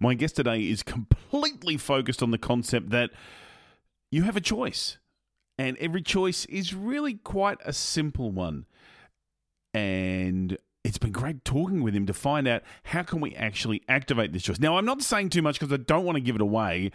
My guest today is completely focused on the concept that you have a choice, and every choice is really quite a simple one. And it's been great talking with him to find out how can we actually activate this choice. Now, I'm not saying too much because I don't want to give it away,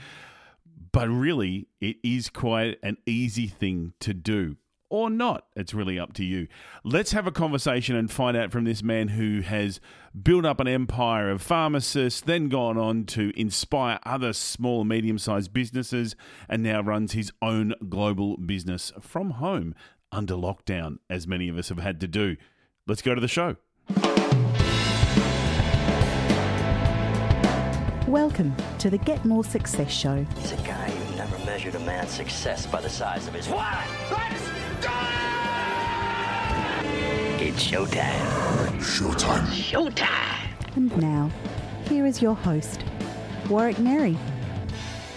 but really, it is quite an easy thing to do or not. It's really up to you. Let's have a conversation and find out from this man who has built up an empire of pharmacists, then gone on to inspire other small, and medium sized businesses, and now runs his own global business from home under lockdown, as many of us have had to do. Let's go to the show. Welcome to the Get More Success Show. He's a guy who never measured a man's success by the size of his wallet. It's showtime. Showtime. Showtime. And now, here is your host, Warwick Merry.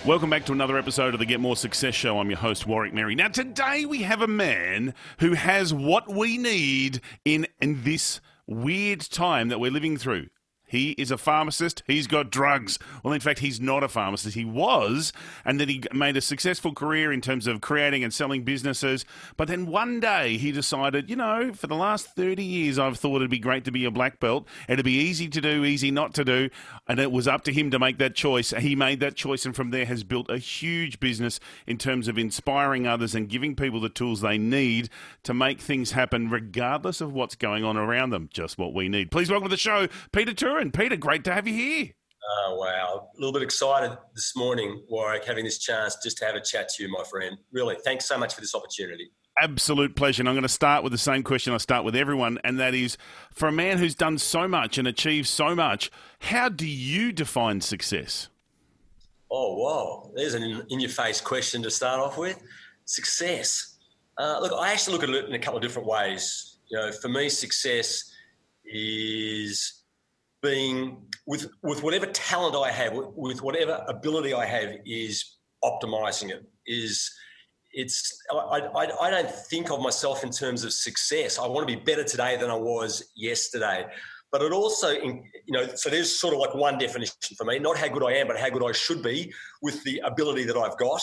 Welcome back to another episode of the Get More Success Show. I'm your host, Warwick Merry. Now, today we have a man who has what we need in, in this weird time that we're living through. He is a pharmacist. He's got drugs. Well, in fact, he's not a pharmacist. He was, and then he made a successful career in terms of creating and selling businesses. But then one day he decided, you know, for the last 30 years, I've thought it'd be great to be a black belt. It'd be easy to do, easy not to do. And it was up to him to make that choice. He made that choice, and from there has built a huge business in terms of inspiring others and giving people the tools they need to make things happen, regardless of what's going on around them. Just what we need. Please welcome to the show, Peter Thurin. Peter, great to have you here. Oh, wow. A little bit excited this morning, Warwick, having this chance just to have a chat to you, my friend. Really, thanks so much for this opportunity. Absolute pleasure. And I'm going to start with the same question I start with everyone, and that is for a man who's done so much and achieved so much, how do you define success? Oh, wow. There's an in your face question to start off with. Success. Uh, look, I actually look at it in a couple of different ways. You know, for me, success is being with with whatever talent I have, with whatever ability I have, is optimizing it. Is it's I, I, I don't think of myself in terms of success. I want to be better today than I was yesterday. But it also, you know, so there's sort of like one definition for me: not how good I am, but how good I should be with the ability that I've got,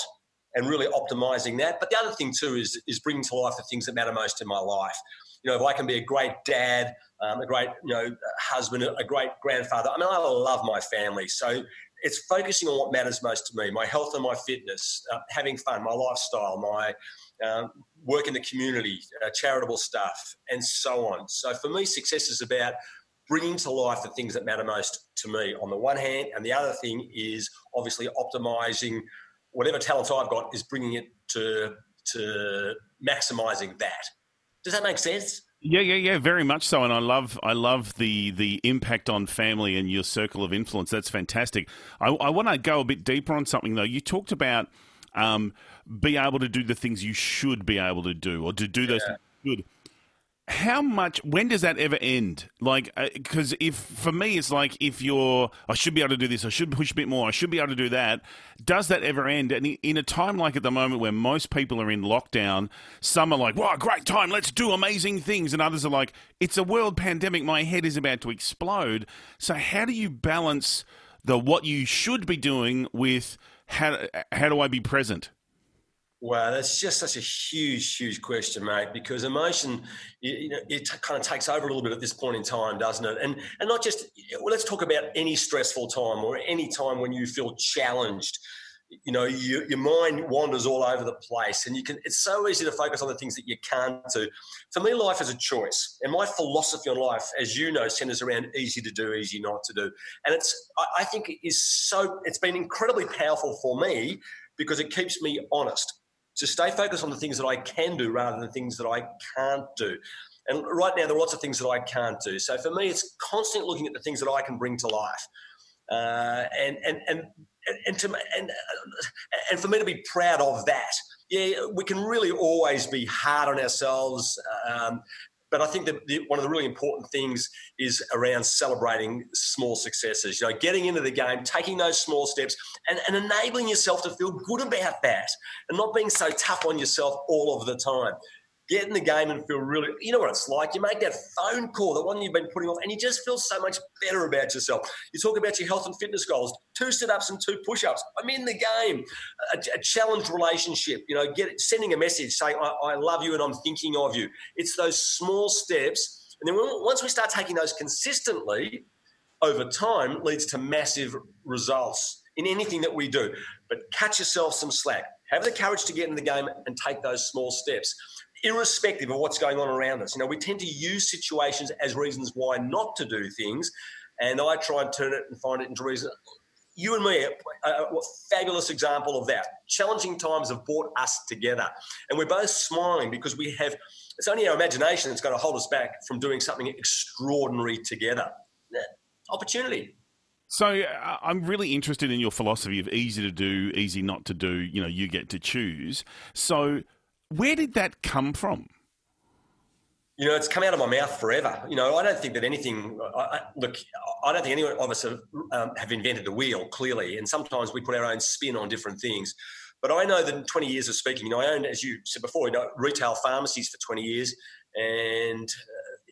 and really optimizing that. But the other thing too is is bringing to life the things that matter most in my life. You know, if I can be a great dad, um, a great you know husband, a great grandfather. I mean, I love my family, so it's focusing on what matters most to me: my health and my fitness, uh, having fun, my lifestyle, my um, work in the community, uh, charitable stuff, and so on. So for me, success is about bringing to life the things that matter most to me on the one hand, and the other thing is obviously optimizing whatever talent I've got is bringing it to to maximizing that. Does that make sense? Yeah, yeah, yeah, very much so. And I love, I love the the impact on family and your circle of influence. That's fantastic. I, I want to go a bit deeper on something though. You talked about um, be able to do the things you should be able to do, or to do those Yeah. good how much when does that ever end? Like uh, because if for me it's like if you're i should be able to do this i should push a bit more i should be able to do that does that ever end? And in a time like at the moment where most people are in lockdown some are like wow great time let's do amazing things and others are like it's a world pandemic my head is about to explode. So how do you balance the what you should be doing with how how do i be present Wow, that's just such a huge, huge question, mate. Because emotion, you, know, it t- kind of takes over a little bit at this point in time, doesn't it? And and not just. Well, let's talk about any stressful time or any time when you feel challenged. You know, you, your mind wanders all over the place, and you can. It's so easy to focus on the things that you can't do. For me, life is a choice, and my philosophy on life, as you know, centers around easy to do, easy not to do. And it's, I, I think, it is so. It's been incredibly powerful for me because it keeps me honest to stay focused on the things that I can do rather than the things that I can't do. And right now, there are lots of things that I can't do. So for me, it's constant looking at the things that I can bring to life, uh, and and and and to and and for me to be proud of that. Yeah, we can really always be hard on ourselves. Um, but I think that the, one of the really important things is around celebrating small successes. You know, getting into the game, taking those small steps, and, and enabling yourself to feel good about that, and not being so tough on yourself all of the time. Get in the game and feel really, you know what it's like. You make that phone call, the one you've been putting off, and you just feel so much better about yourself. You talk about your health and fitness goals, two sit ups and two push ups. I'm in the game. A, a relationship, you know, get sending a message saying, I, I love you and I'm thinking of you. It's those small steps. And then when, once we start taking those consistently, over time leads to massive results in anything that we do. But cut yourself some slack. Have the courage to get in the game and take those small steps irrespective of what's going on around us. You know, we tend to use situations as reasons why not to do things, and I try and turn it and find it into reason. You and me, a, a fabulous example of that. Challenging times have brought us together, and we're both smiling because we have. It's only our imagination that's going to hold us back from doing something extraordinary together. Opportunity. So uh, I'm really interested in your philosophy of easy to do, easy not to do. You know, you get to choose. So where did that come from? You know, it's come out of my mouth forever. You know, I don't think that anything. I, I, look, I don't think any of us have, um, have invented the wheel. Clearly, and sometimes we put our own spin on different things. But I know that in 20 years of speaking, you know, I owned, as you said before, you know, retail pharmacies for 20 years, and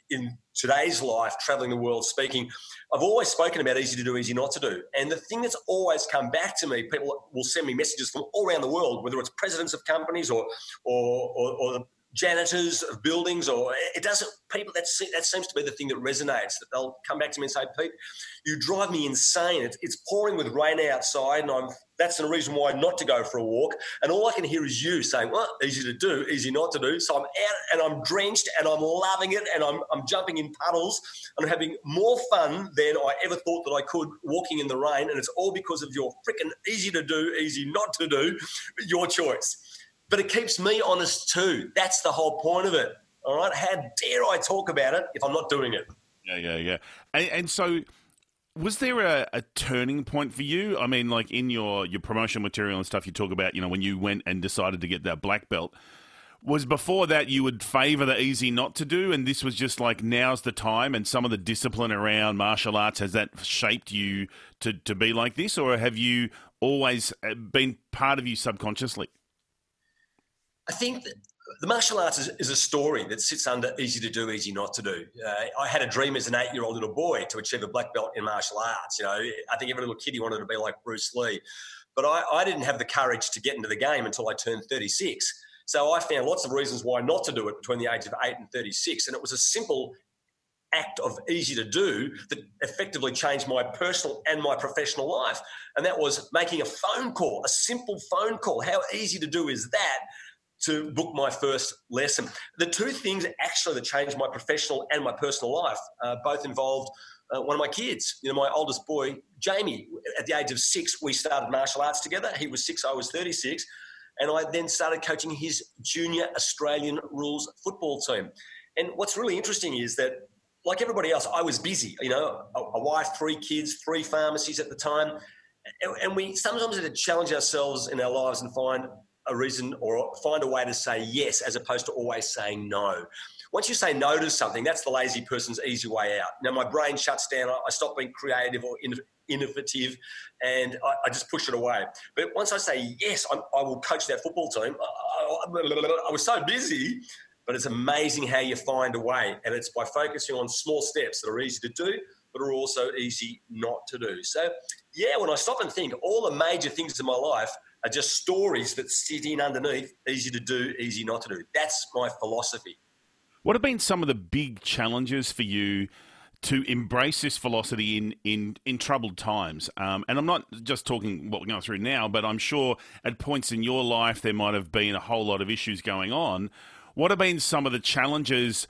in today's life, traveling the world speaking, I've always spoken about easy to do, easy not to do. And the thing that's always come back to me, people will send me messages from all around the world, whether it's presidents of companies or, or, or, or janitors of buildings, or it doesn't. People that see that seems to be the thing that resonates. That they'll come back to me and say, "Pete, you drive me insane. It's, it's pouring with rain outside, and I'm that's the reason why not to go for a walk. And all I can hear is you saying, "Well, easy to do, easy not to do." So I'm out and I'm drenched and I'm loving it, and I'm I'm jumping in puddles and I'm having more fun than I ever thought that I could walking in the rain. And it's all because of your freaking easy to do, easy not to do, your choice but it keeps me honest too. That's the whole point of it. All right. How dare I talk about it if I'm not doing it? Yeah, yeah, yeah. And, and so, was there a, a, turning point for you? I mean, like in your your promotional material and stuff, you talk about, you know, when you went and decided to get that black belt. Was before that you would favour the easy not to do, and this was just like now's the time, and some of the discipline around martial arts has that shaped you to to be like this, or have you always uh, been part of you subconsciously? I think that the martial arts is, is, a story that sits under easy to do, easy not to do. Uh, I had a dream as an eight-year-old little boy to achieve a black belt in martial arts. You know, I think every little kid wanted to be like Bruce Lee, but I, I didn't have the courage to get into the game until I turned 36. So I found lots of reasons why not to do it between the age of eight and 36, and it was a simple act of easy to do that effectively changed my personal and my professional life. And that was making a phone call, a simple phone call. How easy to do is that? To book my first lesson. The two things actually that changed my professional and my personal life uh, both involved uh, one of my kids. You know, my oldest boy, Jamie, at the age of six, we started martial arts together. He was six, I was 36. And I then started coaching his junior Australian rules football team. And what's really interesting is that, like everybody else, I was busy. You know, a, a wife, three kids, three pharmacies at the time. And, and we sometimes had to challenge ourselves in our lives and find a reason or find a way to say yes as opposed to always saying no. Once you say no to something, that's the lazy person's easy way out. Now, my brain shuts down. I stop being creative or innovative and I, just push it away. But once I say yes, i will coach that football team, I was so busy but it's amazing how you find a way. And it's by focusing on small steps that are easy to do, but are also easy not to do. So, yeah, when I stop and think, all the major things in my life are just stories that sit in underneath, easy to do, easy not to do. That's my philosophy. What have been some of the big challenges for you to embrace this philosophy in in, in troubled times? Um, and I'm not just talking what we're going through now, but I'm sure at points in your life there might have been a whole lot of issues going on. What have been some of the challenges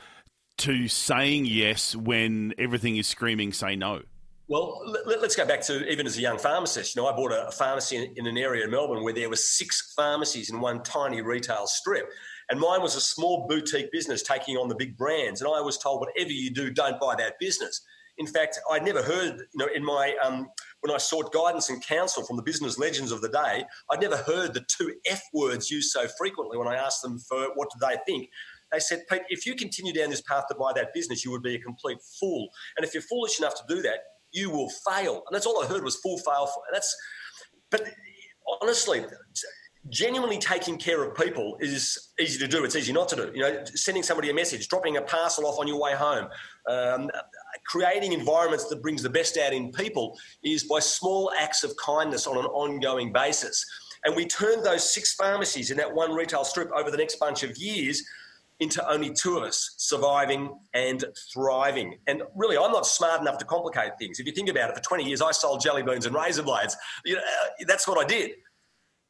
to saying yes when everything is screaming say no? Well, let, us go back to even as a young pharmacist. You know, I bought a, pharmacy in, in, an area in Melbourne where there were six pharmacies in one tiny retail strip, and mine was a small boutique business taking on the big brands. And I was told, whatever you do, don't buy that business. In fact, I'd never heard, you know, in my um, when I sought guidance and counsel from the business legends of the day, I'd never heard the two F words used so frequently when I asked them for what do they think. They said, Pete, if you continue down this path to buy that business, you would be a complete fool. And if you're foolish enough to do that, you will fail. And that's all I heard was full fail. For, that's, but honestly, genuinely taking care of people is easy to do. It's easy not to do. You know, sending somebody a message, dropping a parcel off on your way home, um, creating environments that brings the best out in people is by small acts of kindness on an ongoing basis. And we turned those six pharmacies in that one retail strip over the next bunch of years into only two of us surviving and thriving. And really, I'm not smart enough to complicate things. If you think about it, for 20 years, I sold jelly beans and razor blades. You know, uh, that's what I did.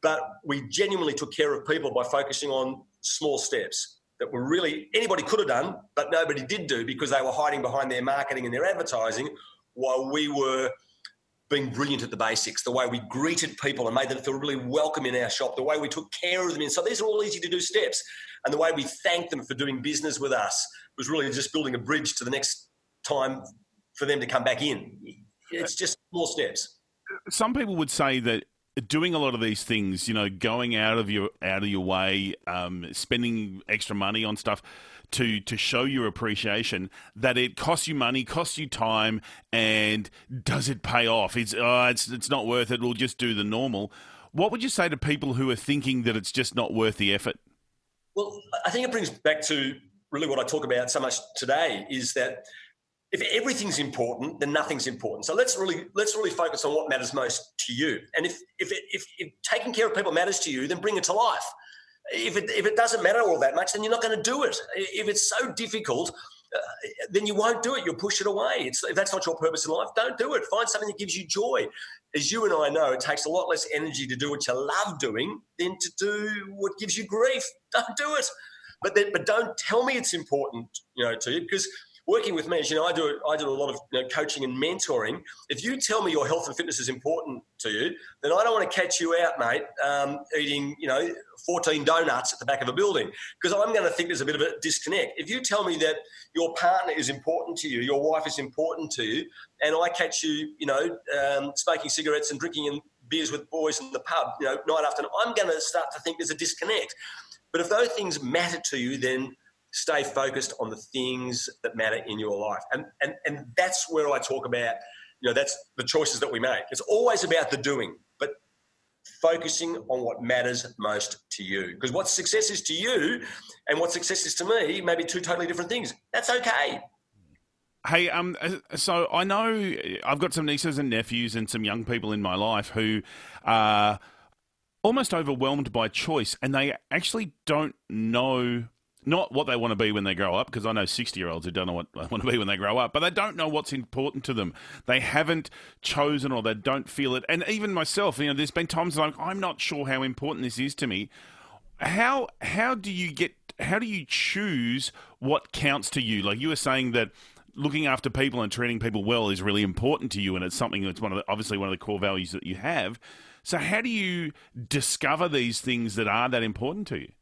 But we genuinely took care of people by focusing on small steps that were really anybody could have done, but nobody did do because they were hiding behind their marketing and their advertising while we were being brilliant at the basics, the way we greeted people and made them feel really welcome in our shop, the way we took care of them. And so these are all easy to do steps. And the way we thanked them for doing business with us was really just building a bridge to the next time for them to come back in. It's uh, just small steps. Some people would say that doing a lot of these things, you know, going out of your out of your way, um, spending extra money on stuff to to show your appreciation that it costs you money, costs you time, and does it pay off? It's oh, it's it's not worth it. We'll just do the normal. What would you say to people who are thinking that it's just not worth the effort? Well, I think it brings back to really what I talk about so much today is that if everything's important, then nothing's important. So let's really let's really focus on what matters most to you. And if if, it, if, if taking care of people matters to you, then bring it to life if it, if it doesn't matter all that much, then you're not going to do it. If it's so difficult, uh, then you won't do it. You'll push it away. It's, if that's not your purpose in life, don't do it. Find something that gives you joy. As you and I know, it takes a lot less energy to do what you love doing than to do what gives you grief. Don't do it. But then, but don't tell me it's important, you know, to you because working with me, as you know, I do I do a lot of you know, coaching and mentoring. If you tell me your health and fitness is important to you, then I don't want to catch you out, mate, um, eating you know 14 donuts at the back of a building because I'm going to think there's a bit of a disconnect. If you tell me that your partner is important to you, your wife is important to you, and I catch you, you know, um, smoking cigarettes and drinking and beers with boys in the pub, you know, night after night, I'm going to start to think there's a disconnect. But if those things matter to you, then stay focused on the things that matter in your life. And, and, and that's where I talk about, you know, that's the choices that we make. It's always about the doing, but focusing on what matters most to you. Because what success is to you and what success is to me may be two totally different things. That's okay. Hey, um, so I know I've got some nieces and nephews and some young people in my life who are almost overwhelmed by choice, and they actually don't know not what they want to be when they grow up, because I know 60 year olds who don't know what they want to be when they grow up, but they don't know what's important to them. They haven't chosen or they don't feel it. And even myself, you know, there's been times like, I'm not sure how important this is to me. How, how do you get, how do you choose what counts to you? Like you were saying that looking after people and treating people well is really important to you, and it's something that's one of the, obviously one of the core values that you have. So, how do you discover these things that are that important to you?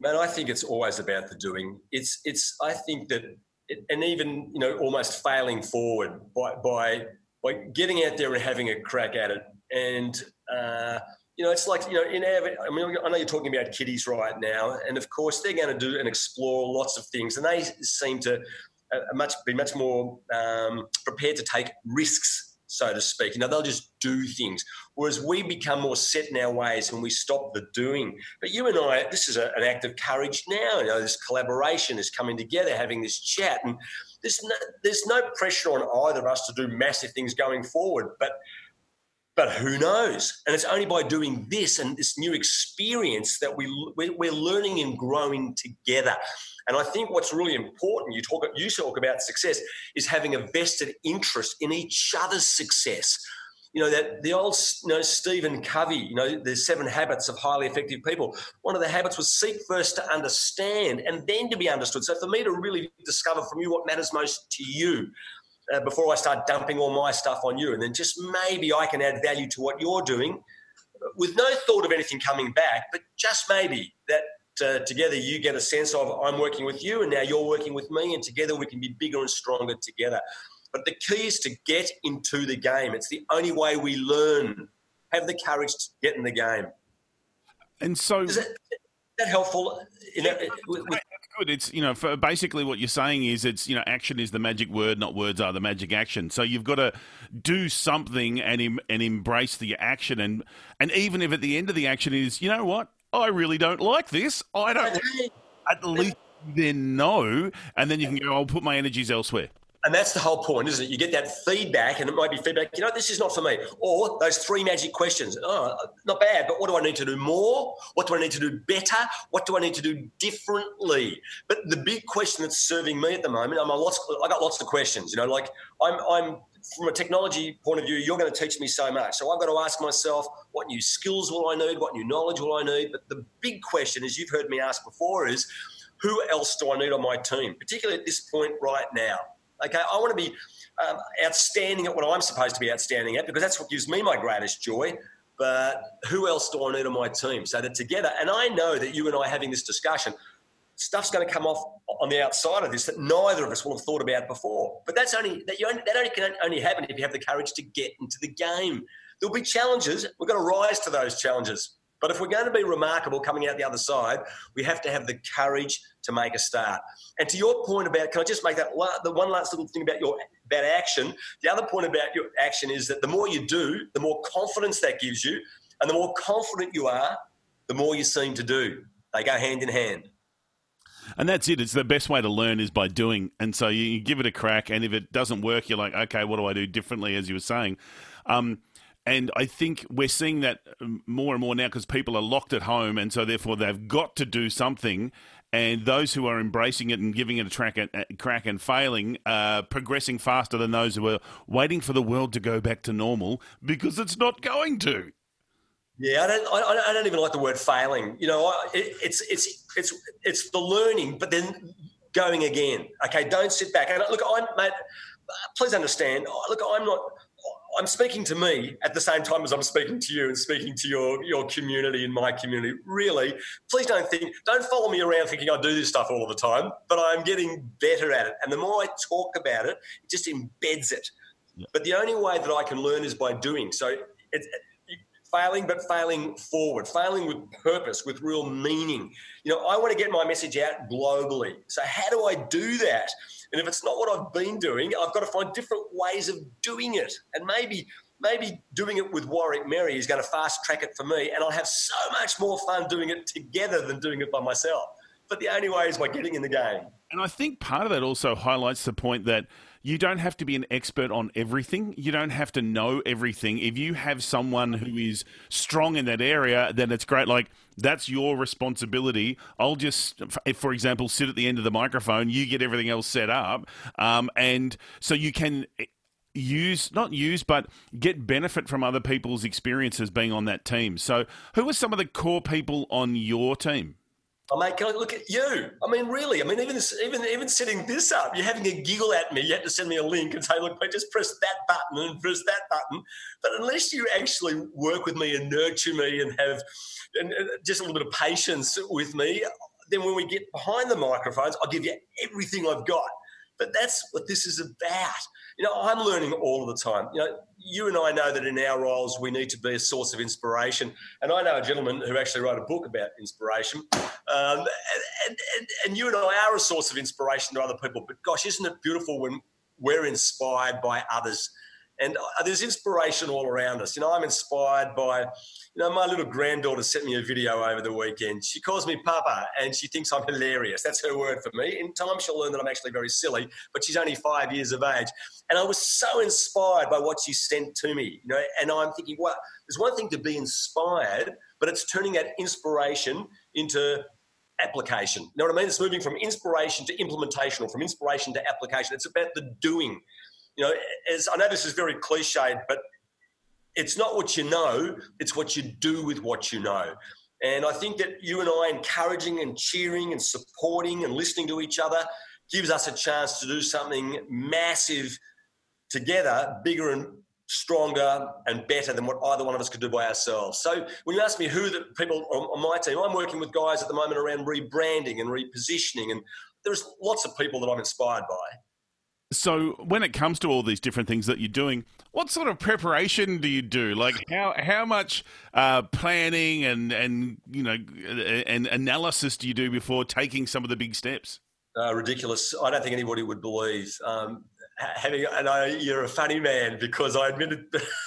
Man, I think it's always about the doing. It's it's. I think that, it, and even you know, almost failing forward by by by getting out there and having a crack at it. And uh, you know, it's like you know, in I mean, I know you're talking about kiddies right now, and of course they're going to do and explore lots of things, and they seem to uh, much be much more um, prepared to take risks so to speak. You know, they'll just do things. Whereas we become more set in our ways when we stop the doing. But you and I, this is a, an act of courage now. You know, this collaboration is coming together, having this chat, and there's no, there's no pressure on either of us to do massive things going forward. But but who knows? And it's only by doing this and this new experience that we we're learning and growing together. And I think what's really important, you talk you talk about success, is having a vested interest in each other's success. You know that the old you know Stephen Covey, you know the seven habits of highly effective people. One of the habits was seek first to understand and then to be understood. So for me to really discover from you what matters most to you, uh, before I start dumping all my stuff on you. And then just maybe I can add value to what you're doing with no thought of anything coming back, but just maybe that uh, together you get a sense of I'm working with you and now you're working with me, and together we can be bigger and stronger together. But the key is to get into the game. It's the only way we learn. Have the courage to get in the game. And so, is that, is that helpful? With, with, good. It's you know, for basically what you're saying is it's you know, action is the magic word, not words are the magic action. So you've got to do something and em- and embrace the action, and and even if at the end of the action is, you know what, I really don't like this. I don't. At least then know, and then you can go. I'll put my energies elsewhere. And that's the whole point, isn't it? You get that feedback, and it might be feedback, you know, this is not for me. Or those three magic questions. Oh, not bad, but what do I need to do more? What do I need to do better? What do I need to do differently? But the big question that's serving me at the moment, I'm a lots, I got lots of questions, you know, like I'm, I'm from a technology point of view, you're going to teach me so much. So I've got to ask myself, what new skills will I need? What new knowledge will I need? But the big question, as you've heard me ask before, is who else do I need on my team, particularly at this point right now? Okay, I want to be um, outstanding at what I'm supposed to be outstanding at because that's what gives me my greatest joy. But who else do I need on my team? So that together, and I know that you and I having this discussion, stuff's going to come off on the outside of this that neither of us will have thought about before. But that's only that only, that only can only happen if you have the courage to get into the game. There'll be challenges. We've got to rise to those challenges. But if we're going to be remarkable coming out the other side, we have to have the courage to make a start. And to your point about, can I just make that the one last little thing about your about action? The other point about your action is that the more you do, the more confidence that gives you, and the more confident you are, the more you seem to do. They go hand in hand. And that's it. It's the best way to learn is by doing. And so you, give it a crack, and if it doesn't work, you're like, okay, what do I do differently? As you were saying, um, and I think we're seeing that um, more and more now because people are locked at home, and so therefore they've got to do something. And those who are embracing it and giving it a, track, a crack and failing, uh, progressing faster than those who are waiting for the world to go back to normal because it's not going to. Yeah, I don't. I, I don't even like the word failing. You know, it, it's it's it's it's the learning, but then going again. Okay, don't sit back. And look, I'm mate. Please understand. Look, I'm not. I'm speaking to me at the same time as I'm speaking to you and speaking to your your community and my community. Really, please don't think, don't follow me around thinking I do this stuff all the time. But I'm getting better at it, and the more I talk about it, it just embeds it. Yeah. But the only way that I can learn is by doing. So it's failing, but failing forward, failing with purpose, with real meaning. You know, I want to get my message out globally. So how do I do that? And if it's not what I've been doing, I've got to find different ways of doing it. And maybe maybe doing it with Warwick Merry is going to fast track it for me, and I'll have so much more fun doing it together than doing it by myself. But the only way is by getting in the game. And I think part of that also highlights the point that you don't have to be an expert on everything. You don't have to know everything. If you have someone who is strong in that area, then it's great. Like, that's your responsibility. I'll just, for example, sit at the end of the microphone. You get everything else set up. Um, and so you can use not use but get benefit from other people's experiences being on that team so who are some of the core people on your team Oh, mate, can I look at you? I mean, really? I mean, even even even setting this up, you're having a giggle at me. You had to send me a link and say, "Look, mate, just press that button and press that button." But unless you actually work with me and nurture me and have and, just a little bit of patience with me, then when we get behind the microphones, I'll give you everything I've got. But that's what this is about. You know, I'm learning all of the time. You know, you and I know that in our roles we need to be a source of inspiration. And I know a gentleman who actually wrote a book about inspiration. Um, and, and, and you and I are a source of inspiration to other people. But gosh, isn't it beautiful when we're inspired by others? And uh, there's inspiration all around us. You know, I'm inspired by, you know, my little granddaughter sent me a video over the weekend. She calls me Papa and she thinks I'm hilarious. That's her word for me. In time, she'll learn that I'm actually very silly, but she's only five years of age. And I was so inspired by what she sent to me, you know, and I'm thinking, well, there's one thing to be inspired, but it's turning that inspiration into application. You know what I mean? It's moving from inspiration to implementation or from inspiration to application. It's about the doing you know, as I know this is very cliched, but it's not what you know, it's what you do with what you know. And I think that you and I encouraging and cheering and supporting and listening to each other gives us a chance to do something massive together, bigger and stronger and better than what either one of us could do by ourselves. So when you ask me who the people on my team, I'm working with guys at the moment around rebranding and repositioning, and there's lots of people that I'm inspired by. So, when it comes to all these different things that you're doing, what sort of preparation do you do? Like, how how much uh, planning and and you know and analysis do you do before taking some of the big steps? Uh, ridiculous. I don't think anybody would believe. Um, having, I, you're a funny man because I admitted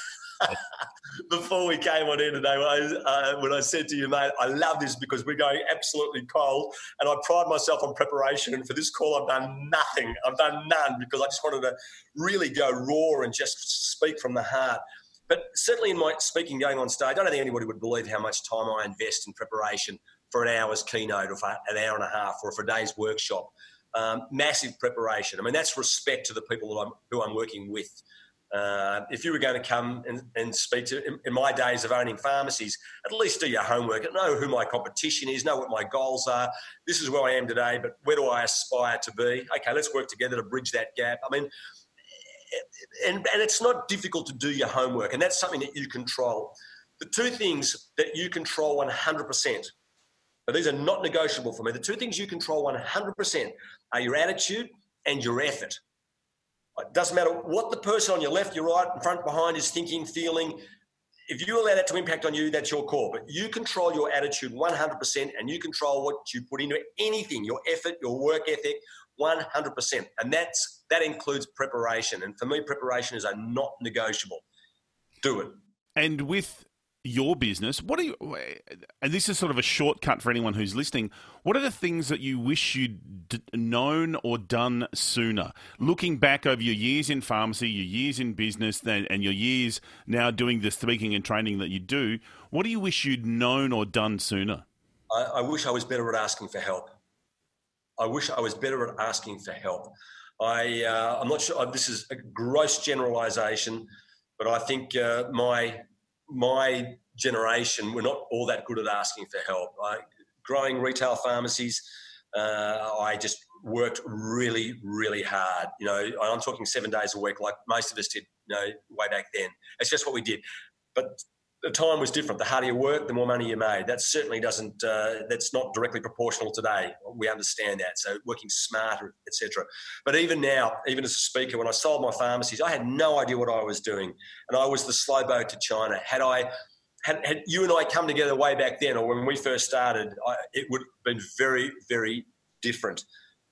before we came on here today when I, uh, when I said to you, mate, I love this because we're going absolutely cold, and I pride myself on preparation. And for this call, I've done nothing. I've done none because I just wanted to really go raw and just speak from the heart. But certainly in my speaking going on stage, I don't think anybody would believe how much time I invest in preparation for an hour's keynote or for an hour and a half or for a day's workshop. Um, massive preparation. I mean, that's respect to the people that I'm, who I'm working with. Uh, if you were going to come and, and speak to, in, in, my days of owning pharmacies, at least do your homework, know who my competition is, know what my goals are. This is where I am today, but where do I aspire to be? Okay, let's work together to bridge that gap. I mean, and, and it's not difficult to do your homework, and that's something that you control. The two things that you control 100%, but these are not negotiable for me. The two things you control 100% are your attitude and your effort. It doesn't matter what the person on your left, your right, in front, behind is thinking, feeling. If you allow that to impact on you, that's your call. But you control your attitude 100% and you control what you put into anything, your effort, your work ethic, 100%. And that's that includes preparation. And for me, preparation is a not negotiable. Do it. And with your business, what are you, and this is sort of a shortcut for anyone who's listening, what are the things that you wish you'd known or done sooner? Looking back over your years in pharmacy, your years in business, and your years now doing the speaking and training that you do, what do you wish you'd known or done sooner? I, I wish I was better at asking for help. I wish I was better at asking for help. I, uh, I'm not sure, this is a gross generalization, but I think uh, my my generation were not all that good at asking for help. I, growing retail pharmacies, uh, I just worked really, really hard. You know, I'm talking seven days a week, like most of us did. You know, way back then. It's just what we did. But the time was different. The harder you work, the more money you made. That certainly doesn't. Uh, that's not directly proportional today. We understand that. So working smarter, etc. But even now, even as a speaker, when I sold my pharmacies, I had no idea what I was doing, and I was the slow boat to China. Had I had, had you and I come together way back then, or when we first started, I, it would have been very, very different.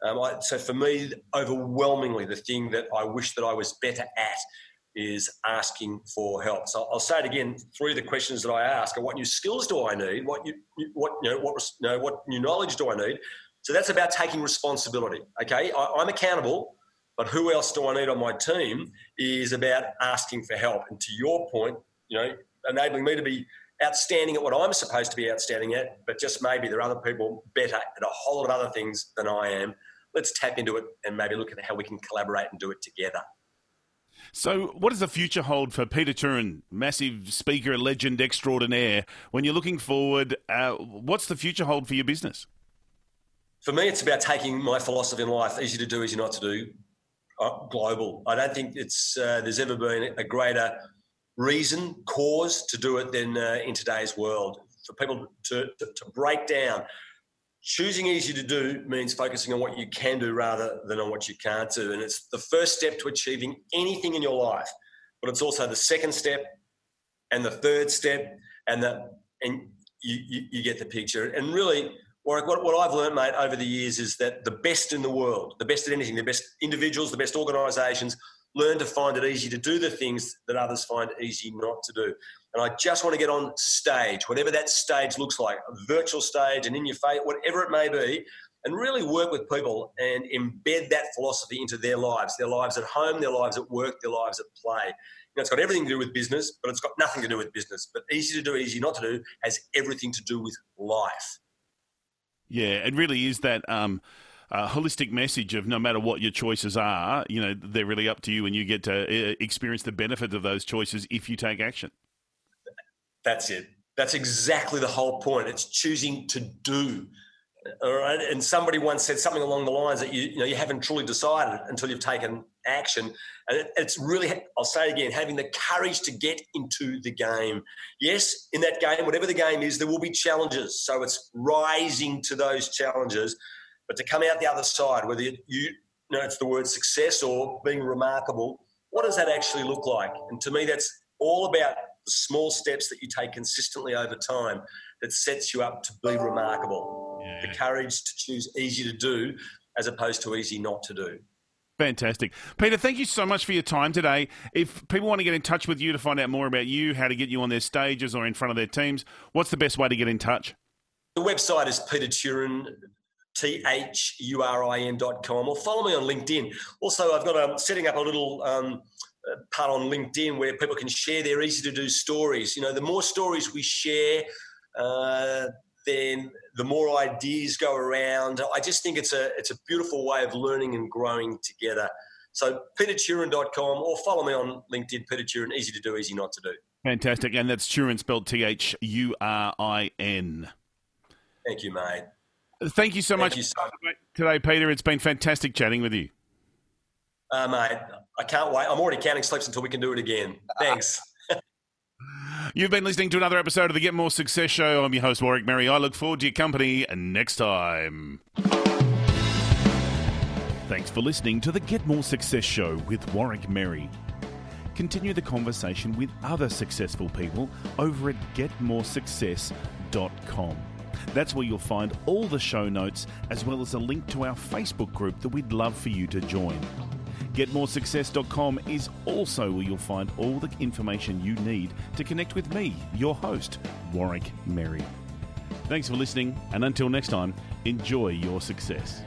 Um, I, so for me, overwhelmingly, the thing that I wish that I was better at is asking for help. So I'll say it again. Of the questions that I ask are: What new skills do I need? What new, what you know, what you know, what new knowledge do I need? So that's about taking responsibility. Okay, I, I'm accountable, but who else do I need on my team? Is about asking for help. And to your point, you know, enabling me to be outstanding at what I'm supposed to be outstanding at, but just maybe there are other people better at a whole lot of other things than I am. Let's tap into it and maybe look at how we can collaborate and do it together. So, what does the future hold for Peter Thurin, massive speaker, legend extraordinaire? When you're looking forward, uh, what's the future hold for your business? For me, it's about taking my philosophy in life easy to do, easy not to do, uh, global. I don't think it's uh, there's ever been a greater reason, cause to do it than uh, in today's world. For people to, to, to break down choosing easy to do means focusing on what you can do rather than on what you can't do. And it's the first step to achieving anything in your life, but it's also the second step and the third step, and the and you, you, you get the picture. And really, what, what I've learned, mate, over the years is that the best in the world, the best at anything, the best individuals, the best organisations, learn to find it easy to do the things that others find easy not to do. And I just want to get on stage, whatever that stage looks like, a virtual stage, and in your face, whatever it may be, and really work with people and embed that philosophy into their lives, their lives at home, their lives at work, their lives at play. You know, it's got everything to do with business, but it's got nothing to do with business. But easy to do, easy not to do, has everything to do with life. Yeah, it really is that. Um uh, holistic message of no matter what your choices are, you know, they're really up to you and you get to uh, experience the benefit of those choices if you take action. That's it. That's exactly the whole point. It's choosing to do. All right. And somebody once said something along the lines that you, you know you haven't truly decided until you've taken action. And it, it's really, I'll say it again, having the courage to get into the game. Yes, in that game, whatever the game is, there will be challenges. So it's rising to those challenges but to come out the other side, whether you you know, it's the word success or being remarkable. What does that actually look like? And to me, that's all about the small steps that you take consistently over time that sets you up to be remarkable. Yeah. The courage to choose easy to do as opposed to easy not to do. Fantastic. Peter, thank you so much for your time today. If people want to get in touch with you to find out more about you, how to get you on their stages or in front of their teams, what's the best way to get in touch? The website is Peter Thurin, T H U R I N dot com, or follow me on LinkedIn. Also, I've got a setting up a little um, uh, part on LinkedIn where people can share their easy to do stories. You know, the more stories we share, uh, then the more ideas go around. I just think it's a it's a beautiful way of learning and growing together. So peterthurin.com or follow me on LinkedIn, Peter Thurin, easy to do, easy not to do. Fantastic. And that's Thurin spelled T H U R I N. Thank you, mate. Thank you so Thank much you so today, Peter. It's been fantastic chatting with you. Uh, mate, I can't wait. I'm already counting sleeps until we can do it again. Thanks. You've been listening to another episode of the Get More Success Show. I'm your host, Warwick Merry. I look forward to your company next time. Thanks for listening to the Get More Success Show with Warwick Merry. Continue the conversation with other successful people over at getmoresuccess.com. That's where you'll find all the show notes as well as a link to our Facebook group that we'd love for you to join. GetMoreSuccess.com is also where you'll find all the information you need to connect with me, your host, Warwick Merry. Thanks for listening, and until next time, enjoy your success.